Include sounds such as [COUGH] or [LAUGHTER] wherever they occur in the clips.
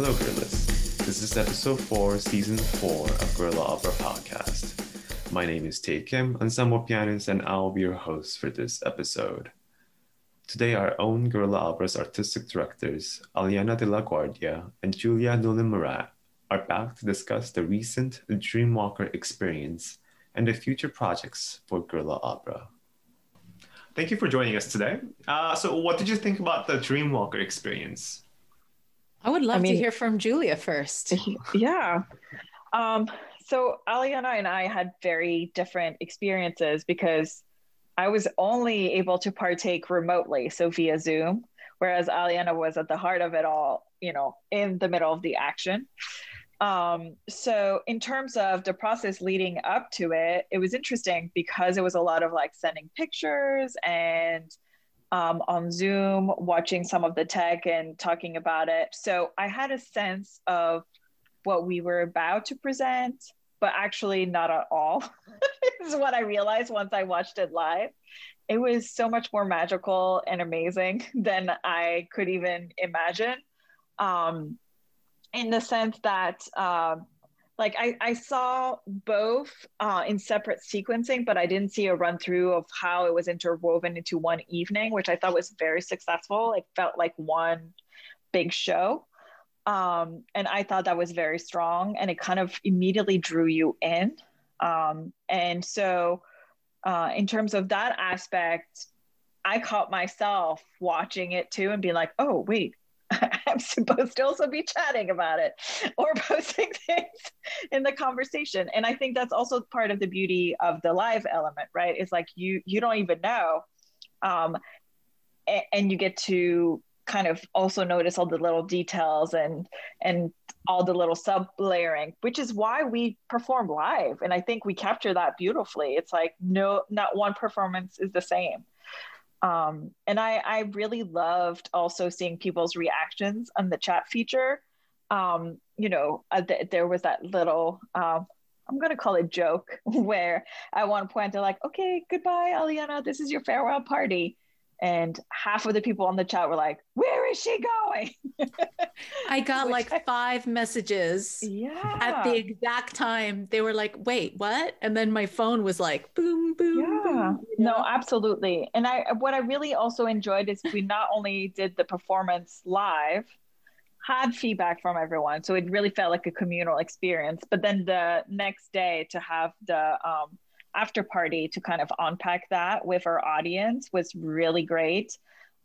Hello, Guerrillas. This is episode 4, season 4 of Guerrilla Opera Podcast. My name is Tae Kim, ensemble pianist, and I'll be your host for this episode. Today, our own Guerrilla Opera's artistic directors, Aliana de la Guardia and Julia Noulin-Mérat, are back to discuss the recent Dreamwalker experience and the future projects for Guerrilla Opera. Thank you for joining us today. Uh, so, what did you think about the Dreamwalker experience? I would love I mean- to hear from Julia first. [LAUGHS] yeah. Um, so Aliana and I had very different experiences because I was only able to partake remotely, so via Zoom, whereas Aliana was at the heart of it all, you know, in the middle of the action. Um, so in terms of the process leading up to it, it was interesting because it was a lot of like sending pictures and um, on Zoom, watching some of the tech and talking about it. So I had a sense of what we were about to present, but actually not at all. [LAUGHS] is what I realized once I watched it live. It was so much more magical and amazing [LAUGHS] than I could even imagine. Um, in the sense that, um, like, I, I saw both uh, in separate sequencing, but I didn't see a run through of how it was interwoven into one evening, which I thought was very successful. It felt like one big show. Um, and I thought that was very strong and it kind of immediately drew you in. Um, and so, uh, in terms of that aspect, I caught myself watching it too and being like, oh, wait, I'm supposed to also be chatting about it or [LAUGHS] posting things in the conversation. And I think that's also part of the beauty of the live element, right? It's like you you don't even know. Um, a- and you get to kind of also notice all the little details and and all the little sub layering which is why we perform live and i think we capture that beautifully it's like no not one performance is the same um, and I, I really loved also seeing people's reactions on the chat feature. Um, you know uh, th- there was that little um, i'm going to call it joke [LAUGHS] where at one point they're like okay goodbye aliana. This is your farewell party and half of the people on the chat were like where is she going [LAUGHS] I got Which like five messages yeah at the exact time. They were like, wait, what? And then my phone was like, boom, boom, yeah boom. you no absolutely and i what i really also enjoyed is we not only did the performance live had feedback from everyone so it really felt like a communal experience but then the next day to have the um, after party to kind of unpack that with our audience was really great.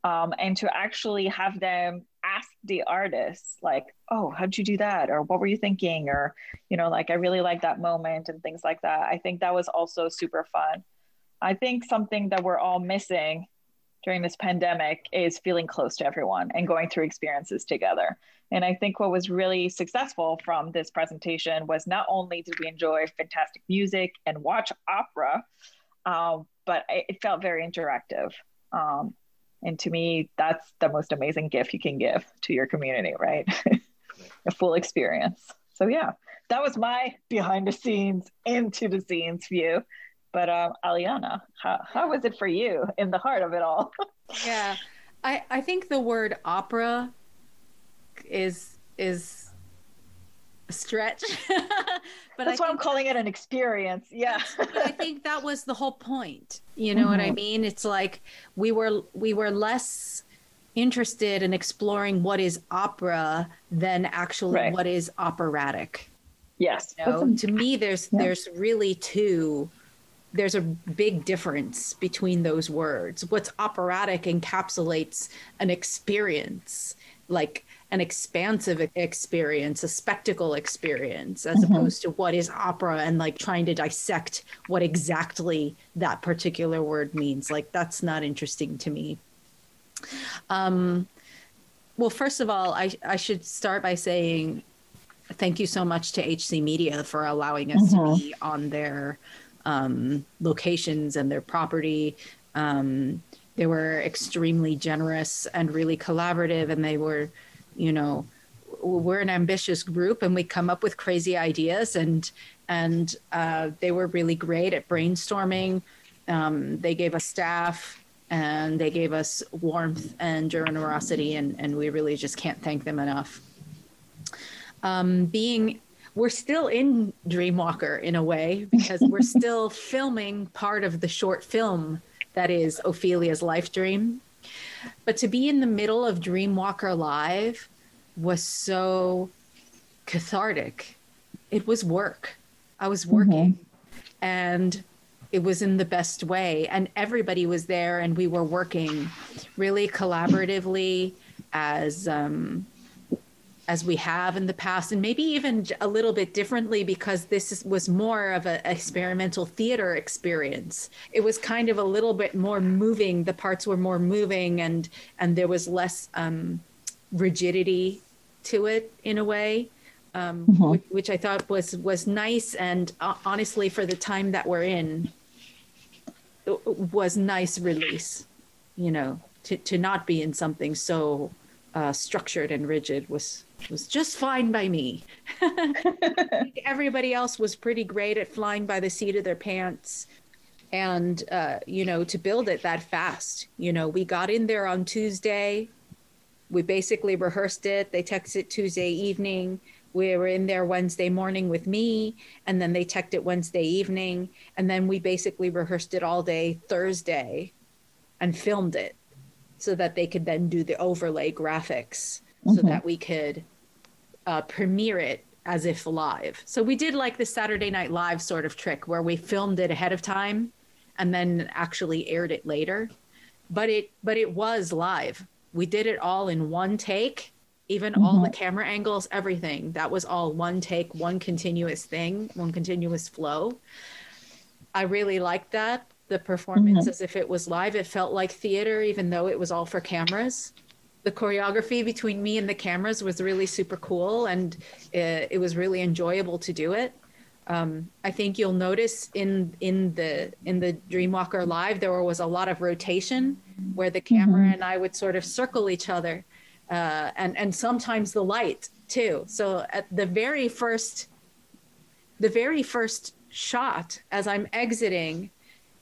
Um, and to actually have them ask the artists like oh how'd you do that? or what were you thinking? or you know like i really like that moment and things like that. I think that was also super fun. I think something that we're all missing during this pandemic is feeling close to everyone and going through experiences together. And I think what was really successful from this presentation was not only did we enjoy fantastic music and watch opera, um, but it, it felt very interactive. Um, and to me, that's the most amazing gift you can give to your community, right? [LAUGHS] A full experience. So, yeah, that was my behind the scenes, into the scenes view. But um, Aliana, how, how was it for you in the heart of it all? [LAUGHS] Yeah. I, I think the word opera is is a stretch. [LAUGHS] but That's I why I'm calling it an experience. Yeah. but I [LAUGHS] think that was the whole point. You know what I Mhm. mean? It's like we were we were less interested in exploring what is opera than actually Right. what is operatic. yes. You know? To me there's Yeah. there's really two there's a big difference between those words. What's operatic encapsulates an experience, like an expansive experience, a spectacle experience, as Mhm. opposed to what is opera and like trying to dissect what exactly that particular word means. Like that's not interesting to me. Um, well, first of all, I, I should start by saying thank you so much to HC Media for allowing us Mhm. to be on their um, locations and their property. Um, they were extremely generous and really collaborative, and they were, you know, we're an ambitious group, and we come up with crazy ideas, and and uh, they were really great at brainstorming. Um, they gave us staff and they gave us warmth and generosity, and, and we really just can't thank them enough. um, being we're still in Dreamwalker in a way because we're still [LAUGHS] filming part of the short film that is Ophelia's life dream. But to be in the middle of Dreamwalker Live was so cathartic. It was work. I was working mm-hmm. and it was in the best way. And everybody was there and we were working really collaboratively as um, as we have in the past, and maybe even a little bit differently because this is, was more of an experimental theater experience. It was kind of a little bit more moving. The parts were more moving, and and there was less um, rigidity to it in a way, um, mm-hmm. which, which, I thought was was nice. And uh, honestly, for the time that we're in, was nice release. You know, to to not be in something so uh, structured and rigid was was just fine by me. [LAUGHS] Everybody else was pretty great at flying by the seat of their pants. And, uh, you know, to build it that fast, you know, we got in there on Tuesday. We basically rehearsed it. They teched it Tuesday evening. We were in there Wednesday morning with me, and then they teched it Wednesday evening. And then we basically rehearsed it all day Thursday and filmed it so that they could then do the overlay graphics mm-hmm. so that we could uh, premiere it as if live. So we did like the Saturday Night Live sort of trick where we filmed it ahead of time and then actually aired it later. But it but it was live. We did it all in one take, even mm-hmm. all the camera angles, everything. That was all one take, one continuous thing, one continuous flow. I really liked that. The performance mm-hmm. as if it was live. It felt like theater, even though it was all for cameras the choreography between me and the cameras was really super cool and it, it was really enjoyable to do it um, I think you'll notice in in the in the Dreamwalker live there was a lot of rotation where the camera mm-hmm. and I would sort of circle each other, uh, and and sometimes the light too. So at the very first, the very first shot as I'm exiting,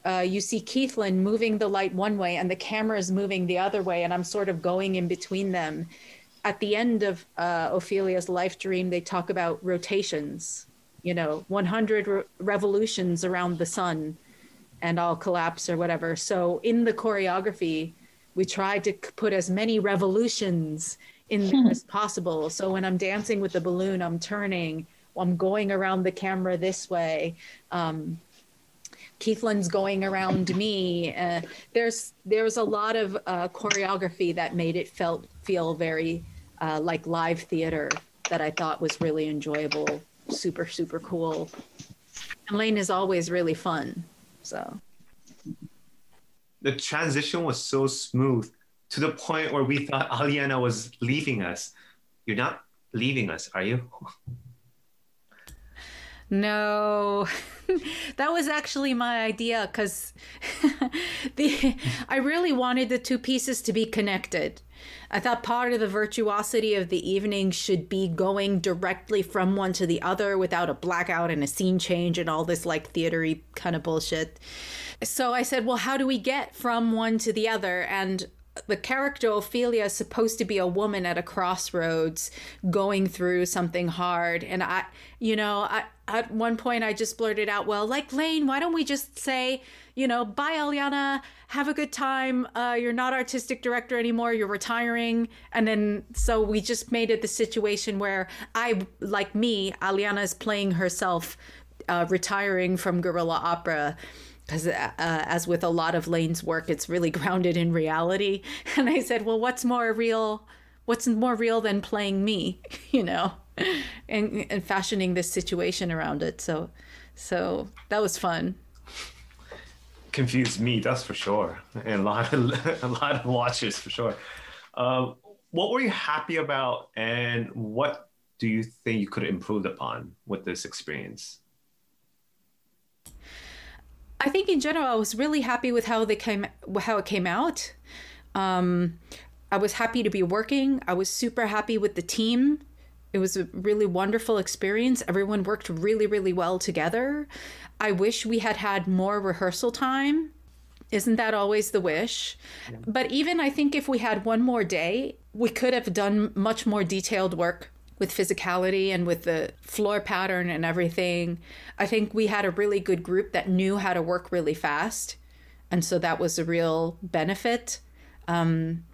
uh, you see Keithlin moving the light one way and the camera is moving the other way, and I'm sort of going in between them. At the end of uh, Ophelia's life dream, they talk about rotations, you know, 100 re- revolutions around the sun, and I'll collapse or whatever. So in the choreography, we tried to put as many revolutions in there as possible. So when I'm dancing with the balloon, I'm turning, I'm going around the camera this way. Um, Keithlin's going around me. Uh, there's there's a lot of uh, choreography that made it felt feel very uh, like live theater that I thought was really enjoyable, super super cool. And Lane is always really fun. So the transition was so smooth to the point where we thought Aliana was leaving us. You're not leaving us, are you? [LAUGHS] No, [LAUGHS] that was actually my idea because [LAUGHS] the I really wanted the two pieces to be connected. I thought part of the virtuosity of the evening should be going directly from one to the other without a blackout and a scene change and all this like theatery kind of bullshit. So I said, well, how do we get from one to the other? And the character Ophelia is supposed to be a woman at a crossroads going through something hard. And I, you know, I, at one point I just blurted out, well, like Lane, why don't we just say, you know, bye, Aliana, have a good time. Uh, you're not artistic director anymore. You're retiring. And then, so we just made it the situation where I, like me, Aliana is playing herself, uh, retiring from guerrilla opera because uh, as with a lot of Lane's work, it's really [LAUGHS] grounded in reality. And I said, well, what's more real? What's more real than playing me, [LAUGHS] you know, and, and fashioning this situation around it. So, so that was fun. Confused me, that's for sure, and a lot of [LAUGHS] a lot of watchers for sure. Uh, what were you happy about, and what do you think you could have improved upon with this experience? I think in general, I was really happy with how they came, how it came out. Um, I was happy to be working. I was super happy with the team. It was a really wonderful experience. Everyone worked really, really well together. I wish we had had more rehearsal time. Isn't that always the wish? Yeah. But even I think if we had one more day, we could have done much more detailed work with physicality and with the floor pattern and everything. I think we had a really good group that knew how to work really fast. And so that was a real benefit. Um,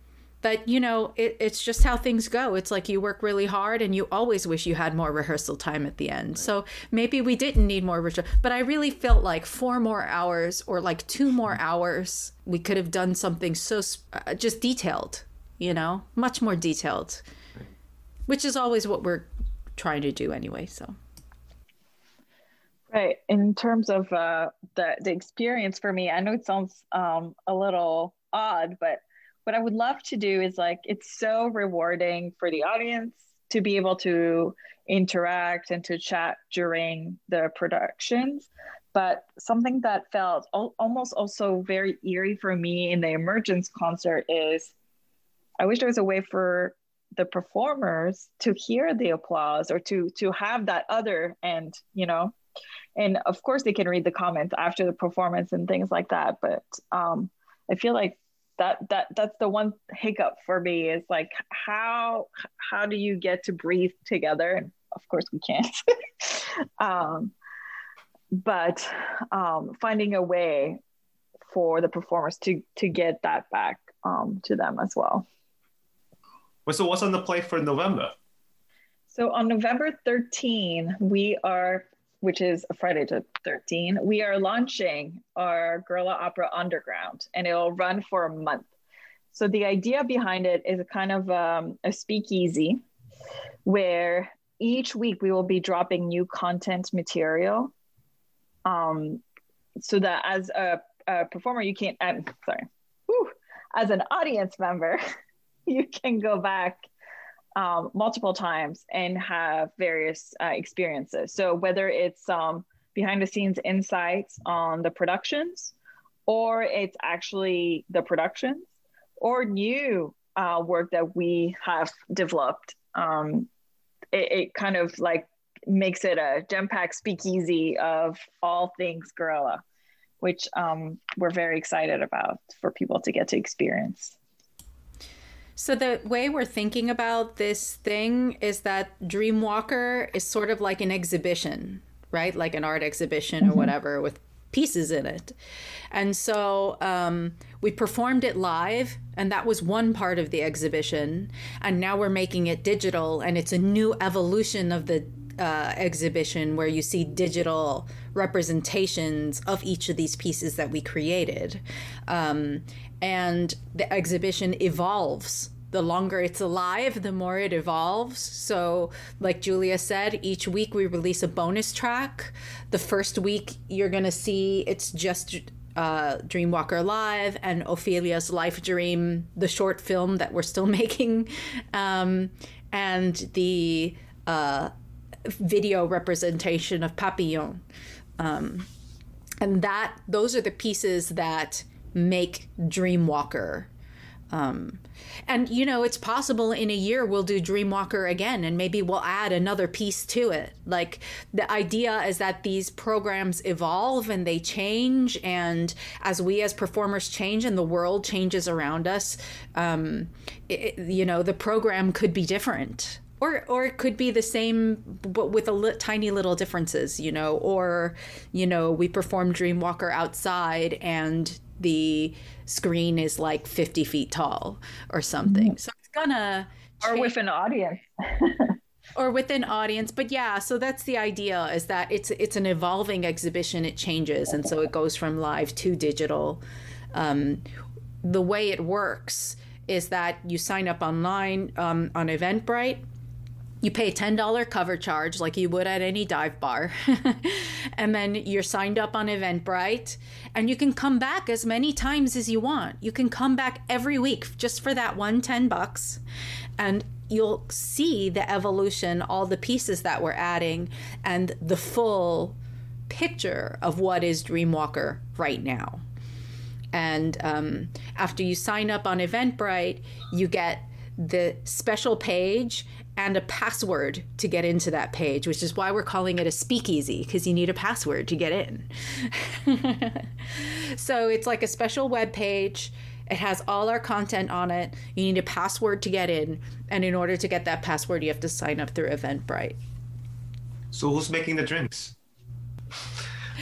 but you know it, it's just how things go it's like you work really hard and you always wish you had more rehearsal time at the end so maybe we didn't need more rehearsal but i really felt like four more hours or like two more hours we could have done something so uh, just detailed you know much more detailed which is always what we're trying to do anyway so right in terms of uh, the, the experience for me i know it sounds um, a little odd but what I would love to do is like it's so rewarding for the audience to be able to interact and to chat during the productions. But something that felt al- almost also very eerie for me in the Emergence concert is I wish there was a way for the performers to hear the applause or to to have that other end, you know. And of course, they can read the comments after the performance and things like that. But um, I feel like that that that's the one hiccup for me is like how how do you get to breathe together and of course we can't [LAUGHS] um, but um, finding a way for the performers to to get that back um, to them as well so what's on the plate for november so on november 13 we are which is a Friday to 13, we are launching our Guerrilla Opera Underground and it'll run for a month. So the idea behind it is a kind of um, a speakeasy where each week we will be dropping new content material um, so that as a, a performer, you can't I'm sorry, whew, as an audience member, [LAUGHS] [LAUGHS] you can go back um, multiple times and have various uh, experiences. So whether it's um, behind the scenes insights on the productions, or it's actually the productions, or new uh, work that we have developed, um, it, it, kind of like makes it a gem pack speakeasy of all things guerrilla, which um, we're very excited about for people to get to experience. So the way we're thinking about this thing is that Dreamwalker is sort of like an exhibition, right? Like an art exhibition mm-hmm. or whatever with pieces in it. And so um, we performed it live, and that was one part of the exhibition. And now we're making it digital, and it's a new evolution of the uh, exhibition where you see digital representations of each of these pieces that we created. Um, and the exhibition evolves the longer it's alive, the more it evolves. So, like Julia said, each week we release a bonus track. The first week, you're going to see it's just uh, Dreamwalker Live and Ophelia's Life Dream, the short film that we're still [LAUGHS] making, um, and the uh, video representation of Papillon. Um, and that those are the pieces that make Dreamwalker. Um, and you know, it's possible in a year we'll do Dreamwalker again and maybe we'll add another piece to it. Like the idea is that these programs evolve and they change, and as we as performers change and the world changes around us, um, it, you know, the program could be different or or it could be the same but with a li- tiny little differences you know or you know we perform dreamwalker outside and the screen is like 50 feet tall or something. Mm-hmm. so it's gonna or change. with an audience. [LAUGHS] Or with an audience. But yeah so that's the idea is that it's it's an evolving exhibition. It changes. And so it goes from live to digital. Um, the way it works is that you sign up online um, on eventbrite you pay a $10 cover charge like you would at any dive bar [LAUGHS] and then you're signed up on eventbrite and you can come back as many times as you want. You can come back every week just for that one 10 bucks and you'll see the evolution all the pieces that we're adding and the full picture of what is dreamwalker right now. And um, after you sign up on eventbrite you get the special page and a password to get into that page, which is why we're calling it a speakeasy because you need a password to get in. [LAUGHS] so it's like a special web page It has all our content on it. You need a password to get in, and in order to get that password, you have to sign up through Eventbrite. So who's making the drinks?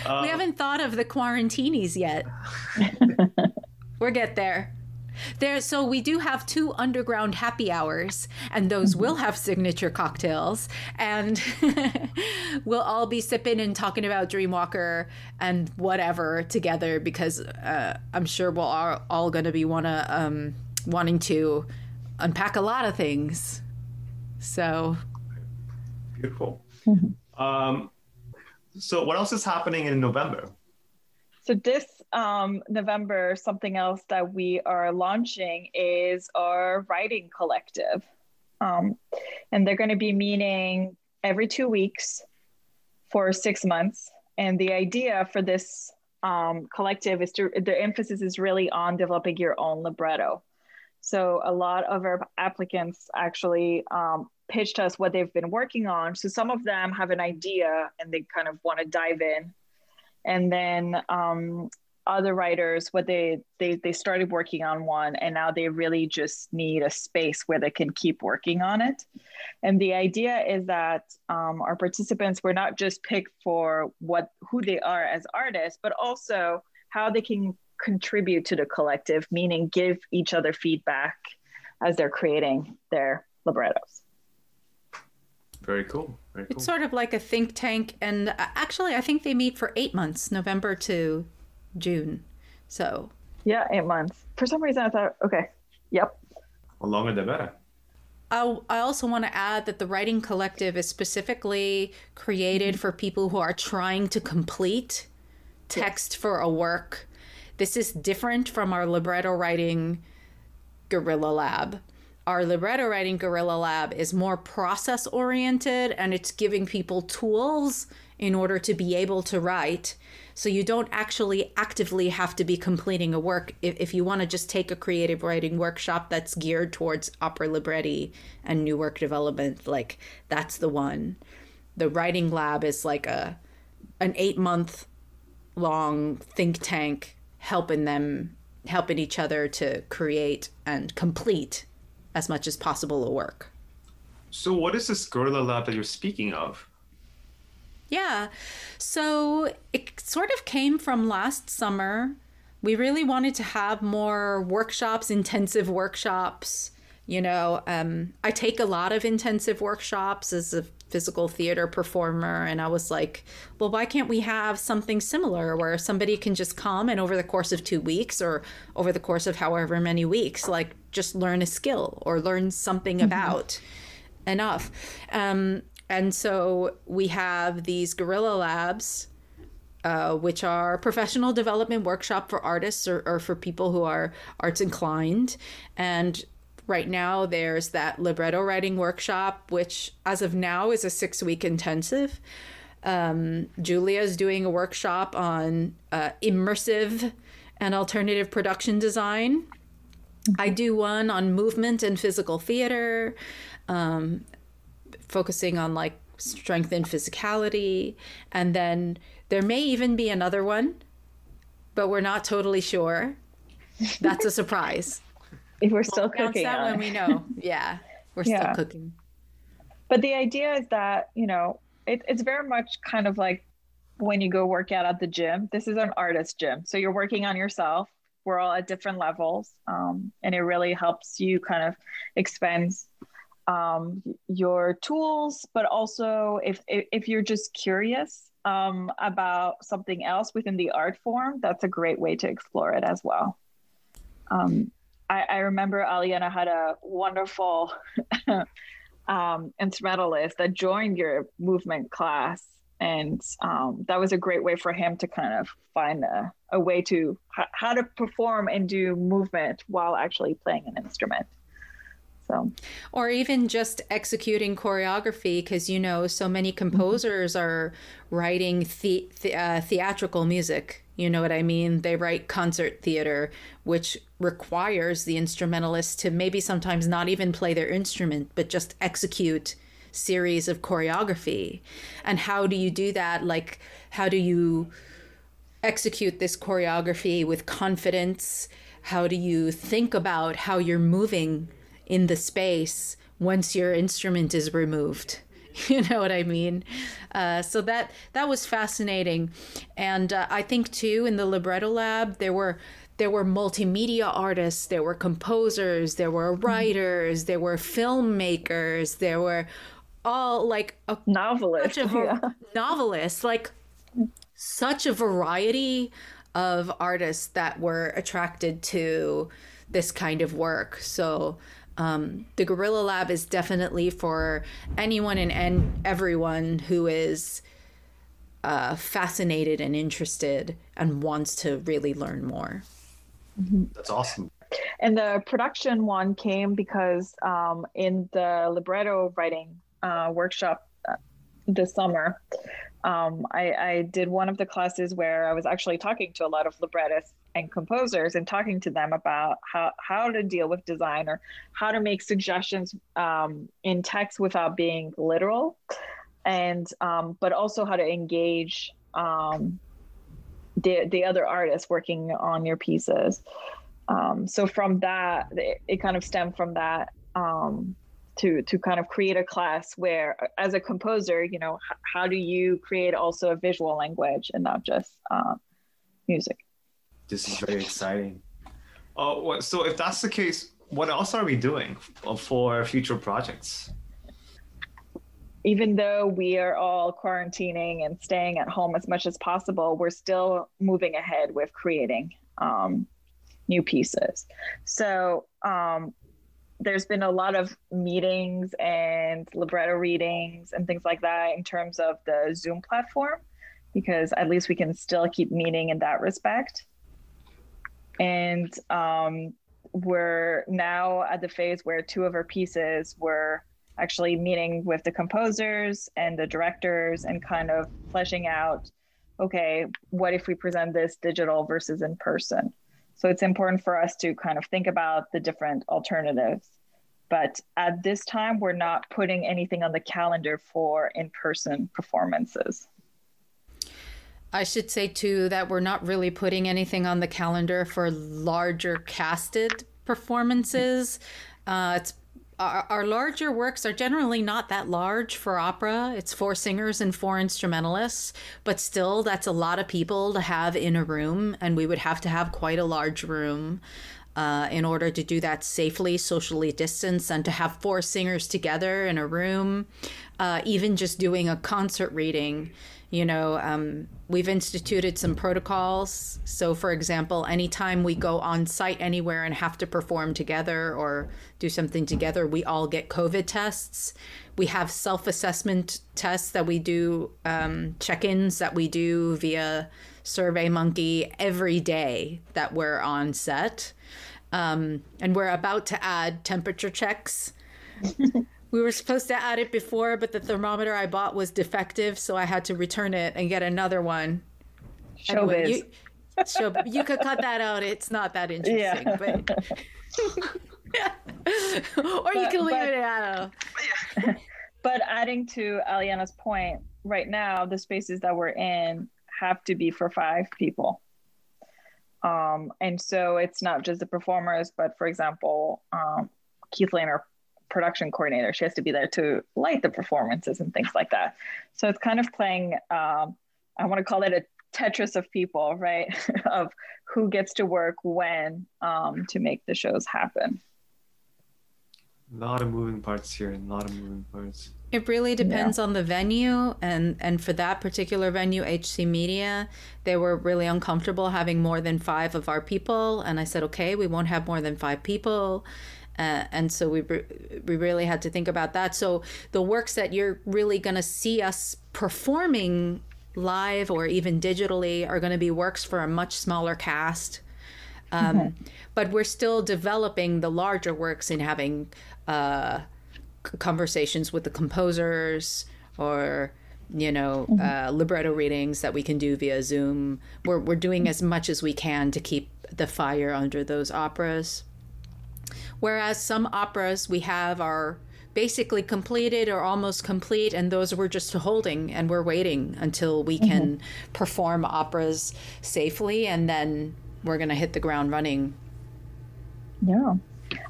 Uh, we haven't thought of the quarantinis yet. [LAUGHS] we'll get there. There, so we do have two underground happy hours, and those mm-hmm. will have signature cocktails, and [LAUGHS] we'll all be sipping and talking about Dreamwalker and whatever together because uh, I'm sure we're all, all going to be wanna um, wanting to unpack a lot of things. So beautiful. Mm-hmm. Um, so, what else is happening in November? So, this um, November, something else that we are launching is our writing collective. Um, and they're going to be meeting every two weeks for six months. And the idea for this um, collective is to, the emphasis is really on developing your own libretto. So, a lot of our applicants actually um, pitched us what they've been working on. So some of them have an idea and they kind of want to dive in. And then um, other writers, what they, they they started working on one, and now they really just need a space where they can keep working on it. And the idea is that um, our participants were not just picked for what who they are as artists, but also how they can contribute to the collective, meaning give each other feedback as they're creating their librettos. Very cool. Very cool. It's sort of like a think tank, and uh, actually, I think they meet for eight months, November to June. So. Yeah, eight months. For some reason, I thought, okay, yep. The longer the better. I, I also want to add that the writing collective is specifically created for people who are trying to complete text for a work. This is different from our libretto writing guerrilla lab our libretto writing guerrilla lab is more process oriented and it's giving people tools in order to be able to write so you don't actually actively have to be completing a work if, if you want to just take a creative writing workshop that's geared towards opera libretti and new work development like that's the one the writing lab is like a an eight month long think tank helping them helping each other to create and complete as much as possible a work. So, what is this Guerrilla Lab that you're speaking of? Yeah, so it sort of came from last summer. We really wanted to have more workshops, intensive workshops. You know, um, I take a lot of intensive workshops as a physical theater performer and i was like well why can't we have something similar where somebody can just come and over the course of two weeks or over the course of however many weeks like just learn a skill or learn something mm-hmm. about enough um, and so we have these guerrilla labs uh, which are professional development workshop for artists or, or for people who are arts inclined and Right now, there's that libretto writing workshop, which as of now is a six week intensive. Um, Julia is doing a workshop on uh, immersive and alternative production design. I do one on movement and physical theater, um, focusing on like strength and physicality. And then there may even be another one, but we're not totally sure. That's a surprise [LAUGHS] if [LAUGHS] we're still we'll cooking that when we know yeah we're yeah. still cooking but the idea is that you know it, it's very much kind of like when you go work out at the gym this is an artist gym so you're working on yourself we're all at different levels um, and it really helps you kind of expand um, your tools but also if if you're just curious um, about something else within the art form that's a great way to explore it as well um, I, I remember Aliana had a wonderful [LAUGHS] um, instrumentalist that joined your movement class. And um, that was a great way for him to kind of find a, a way to h- how to perform and do movement while actually playing an instrument. So, or even just executing choreography, because you know, so many mm-hmm. composers mm-hmm. are writing the, the uh, theatrical music you know what I mean? They write concert theater, which requires the instrumentalist to maybe sometimes not even play their instrument, but just execute series of choreography. And how do you do that? Like, how do you execute this choreography with confidence? how do you think about how you're moving in the space once your instrument is removed [LAUGHS] you know what i mean uh, so that that was fascinating and uh, i think too in the libretto lab there were there were multimedia artists there were composers there were mm-hmm. writers there were filmmakers there were all like a novelists yeah. novelists like such a variety of artists that were attracted to this kind of work so um, the Guerrilla Lab is definitely for anyone and, and everyone who is uh, fascinated and interested and wants to really learn more. Mm-hmm. That's awesome. And the production one came because um, in the libretto writing uh, workshop uh, this summer, um, I, I, did one of the classes where I was actually talking to a lot of librettists and composers and talking to them about how, how to deal with design or how to make suggestions um, in text without being literal. And um, but also how to engage um, the, the other artists working on your pieces. Um, so from that it, it, kind of stemmed from that um, to to kind of create a class where as a composer you know h- how do you create also a visual language and not just uh, music this is very exciting. Uh, so if that's the case what else are we doing for future projects? Even though we are all quarantining and staying at home as much as possible we're still moving ahead with creating um, new pieces. So um, there's been a lot of meetings and libretto readings and things like that in terms of the Zoom platform, because at least we can still keep meeting in that respect. And um, we're now at the phase where two of our pieces were actually meeting with the composers and the directors and kind of fleshing out okay, what if we present this digital versus in person? So it's important for us to kind of think about the different alternatives. But at this time, we're not putting anything on the calendar for in person performances. I should say too that we're not really putting anything on the calendar for larger casted performances. Uh, it's our, our, larger works are generally not that large for opera. It's four singers and four instrumentalists, but still, that's a lot of people to have in a room, and we would have to have quite a large room. Uh, in order to do that safely, socially distanced, and to have four singers together in a room, uh, even just doing a concert reading you know, um, we've instituted some protocols. So, for example, anytime we go on site anywhere and have to perform together or do something together, we all get COVID tests. We have self assessment tests that we do, um, check ins that we do via SurveyMonkey every day that we're on set. Um, and we're about to add temperature checks. [LAUGHS] we were supposed to add it before, but the thermometer I bought was defective, so I had to return it and get another one. Anyway, you, so you could cut that out. It's not that interesting, yeah. but [LAUGHS] [LAUGHS] or you can leave but, it out. [LAUGHS] but adding to Aliana's point, right now the spaces that we're in have to be for five people. Um, and so it's not just the performers, but for example, um, Keith Lane, our production coordinator. She has to be there to light the performances and things like that. So it's kind of playing, um, I want to call it a Tetris of people, right? [LAUGHS] of who gets to work when um, to make the shows happen. A lot of moving parts here, a lot of moving parts. It really depends yeah. on the venue, and and for that particular venue, HC Media, they were really uncomfortable having more than five of our people, and I said, okay, we won't have more than five people, uh, and so we we really had to think about that. So the works that you're really going to see us performing live or even digitally are going to be works for a much smaller cast. Um, mm-hmm. But we're still developing the larger works and having uh, conversations with the composers or you know mm-hmm. uh, libretto readings that we can do via Zoom. We're we're doing as much as we can to keep the fire under those operas. Whereas some operas we have are basically completed or almost complete, and those we're just holding and we're waiting until we mm-hmm. can perform operas safely, and then we're going to hit the ground running Yeah.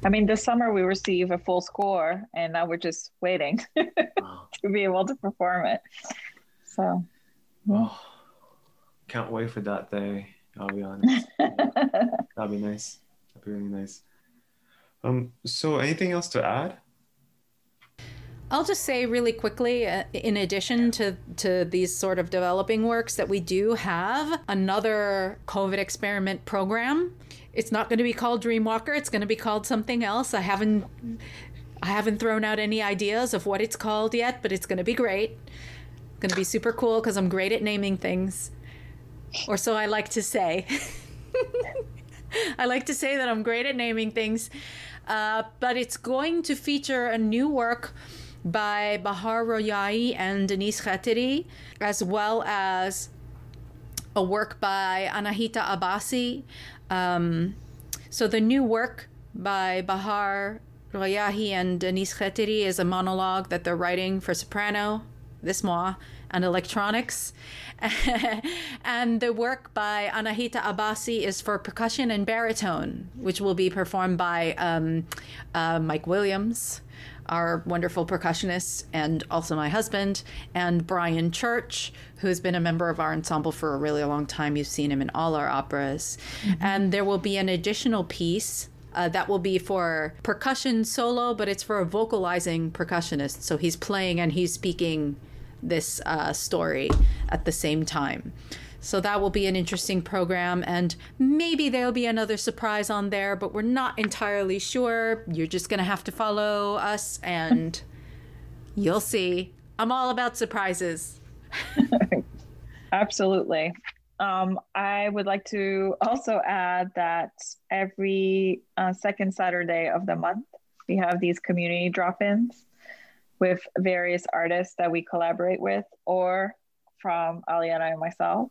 I mean, this summer we receive a full score, and now we're just waiting [LAUGHS] to be able to perform it. So, yeah. oh, can't wait for that day. I'll be honest. [LAUGHS] That'd be nice. That'd be really nice. Um. So, anything else to add? I'll just say really quickly, uh, in addition to, to these sort of developing works, that we do have another COVID experiment program. It's not going to be called Dreamwalker. It's going to be called something else. I haven't I haven't thrown out any ideas of what it's called yet, but it's going to be great. It's Going to be super cool because I'm great at naming things, or so I like to say. [LAUGHS] I like to say that I'm great at naming things, uh, but it's going to feature a new work by Bahar Royaee and Denise Khatiri, as well as a work by Anahita Abbasi. Um, so the new work by Bahar Royaee and Denise Khatiri is a monologue that they're writing for soprano this mois and electronics. [LAUGHS] and the work by Anahita Abbasi is for percussion and baritone, which will be performed by um, uh, Mike Williams our wonderful percussionist and also my husband, and Brian Church, who's been a member of our ensemble for a really long time. You've seen him in all our operas. Mm-hmm. And there will be an additional piece uh, that will be for percussion solo, but it's for a vocalizing percussionist. So he's playing and he's speaking this uh, story at the same time. So that will be an interesting program, and maybe there'll be another surprise on there, but we're not entirely sure. You're just going to have to follow us, and [LAUGHS] you'll see. I'm all about surprises. [LAUGHS] Absolutely. Um, I would like to also add that every uh, second Saturday of the month, we have these community drop ins with various artists that we collaborate with or from Aliana and myself.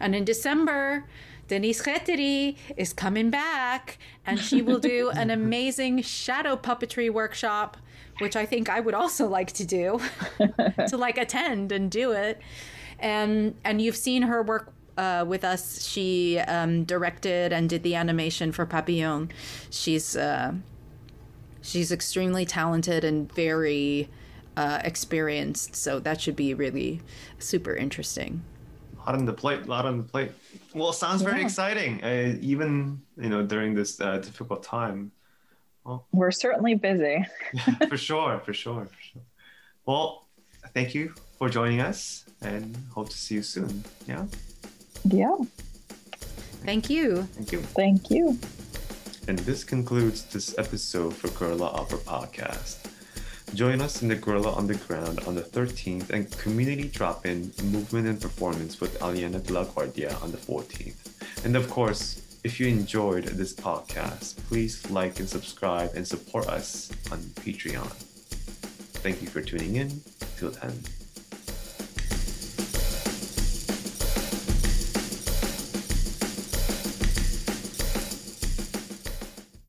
And in December, Denise Khatiri is coming back and she will do [LAUGHS] an amazing shadow puppetry workshop, which I think I would also like to do, [LAUGHS] to like attend and do it. And and you've seen her work uh, with us. She um, directed and did the animation for Papillon. She's uh, she's extremely talented and very uh, experienced, so that should be really super interesting lot on the plate, lot on the plate. Well, sounds very yeah. exciting, uh, even you know during this uh, difficult time. Well, we're certainly busy. [LAUGHS] [LAUGHS] for sure, for sure, for sure. Well, thank you for joining us, and hope to see you soon. Yeah. Yeah. Thank you. Thank you. Thank you. And this concludes this episode for Guerrilla Opera Podcast. Join us in the Guerrilla Underground on the 13th and Community Drop In Movement and Performance with Aliana de la Guardia on the 14th. And of course, if you enjoyed this podcast, please like and subscribe and support us on Patreon. Thank you for tuning in. Till then.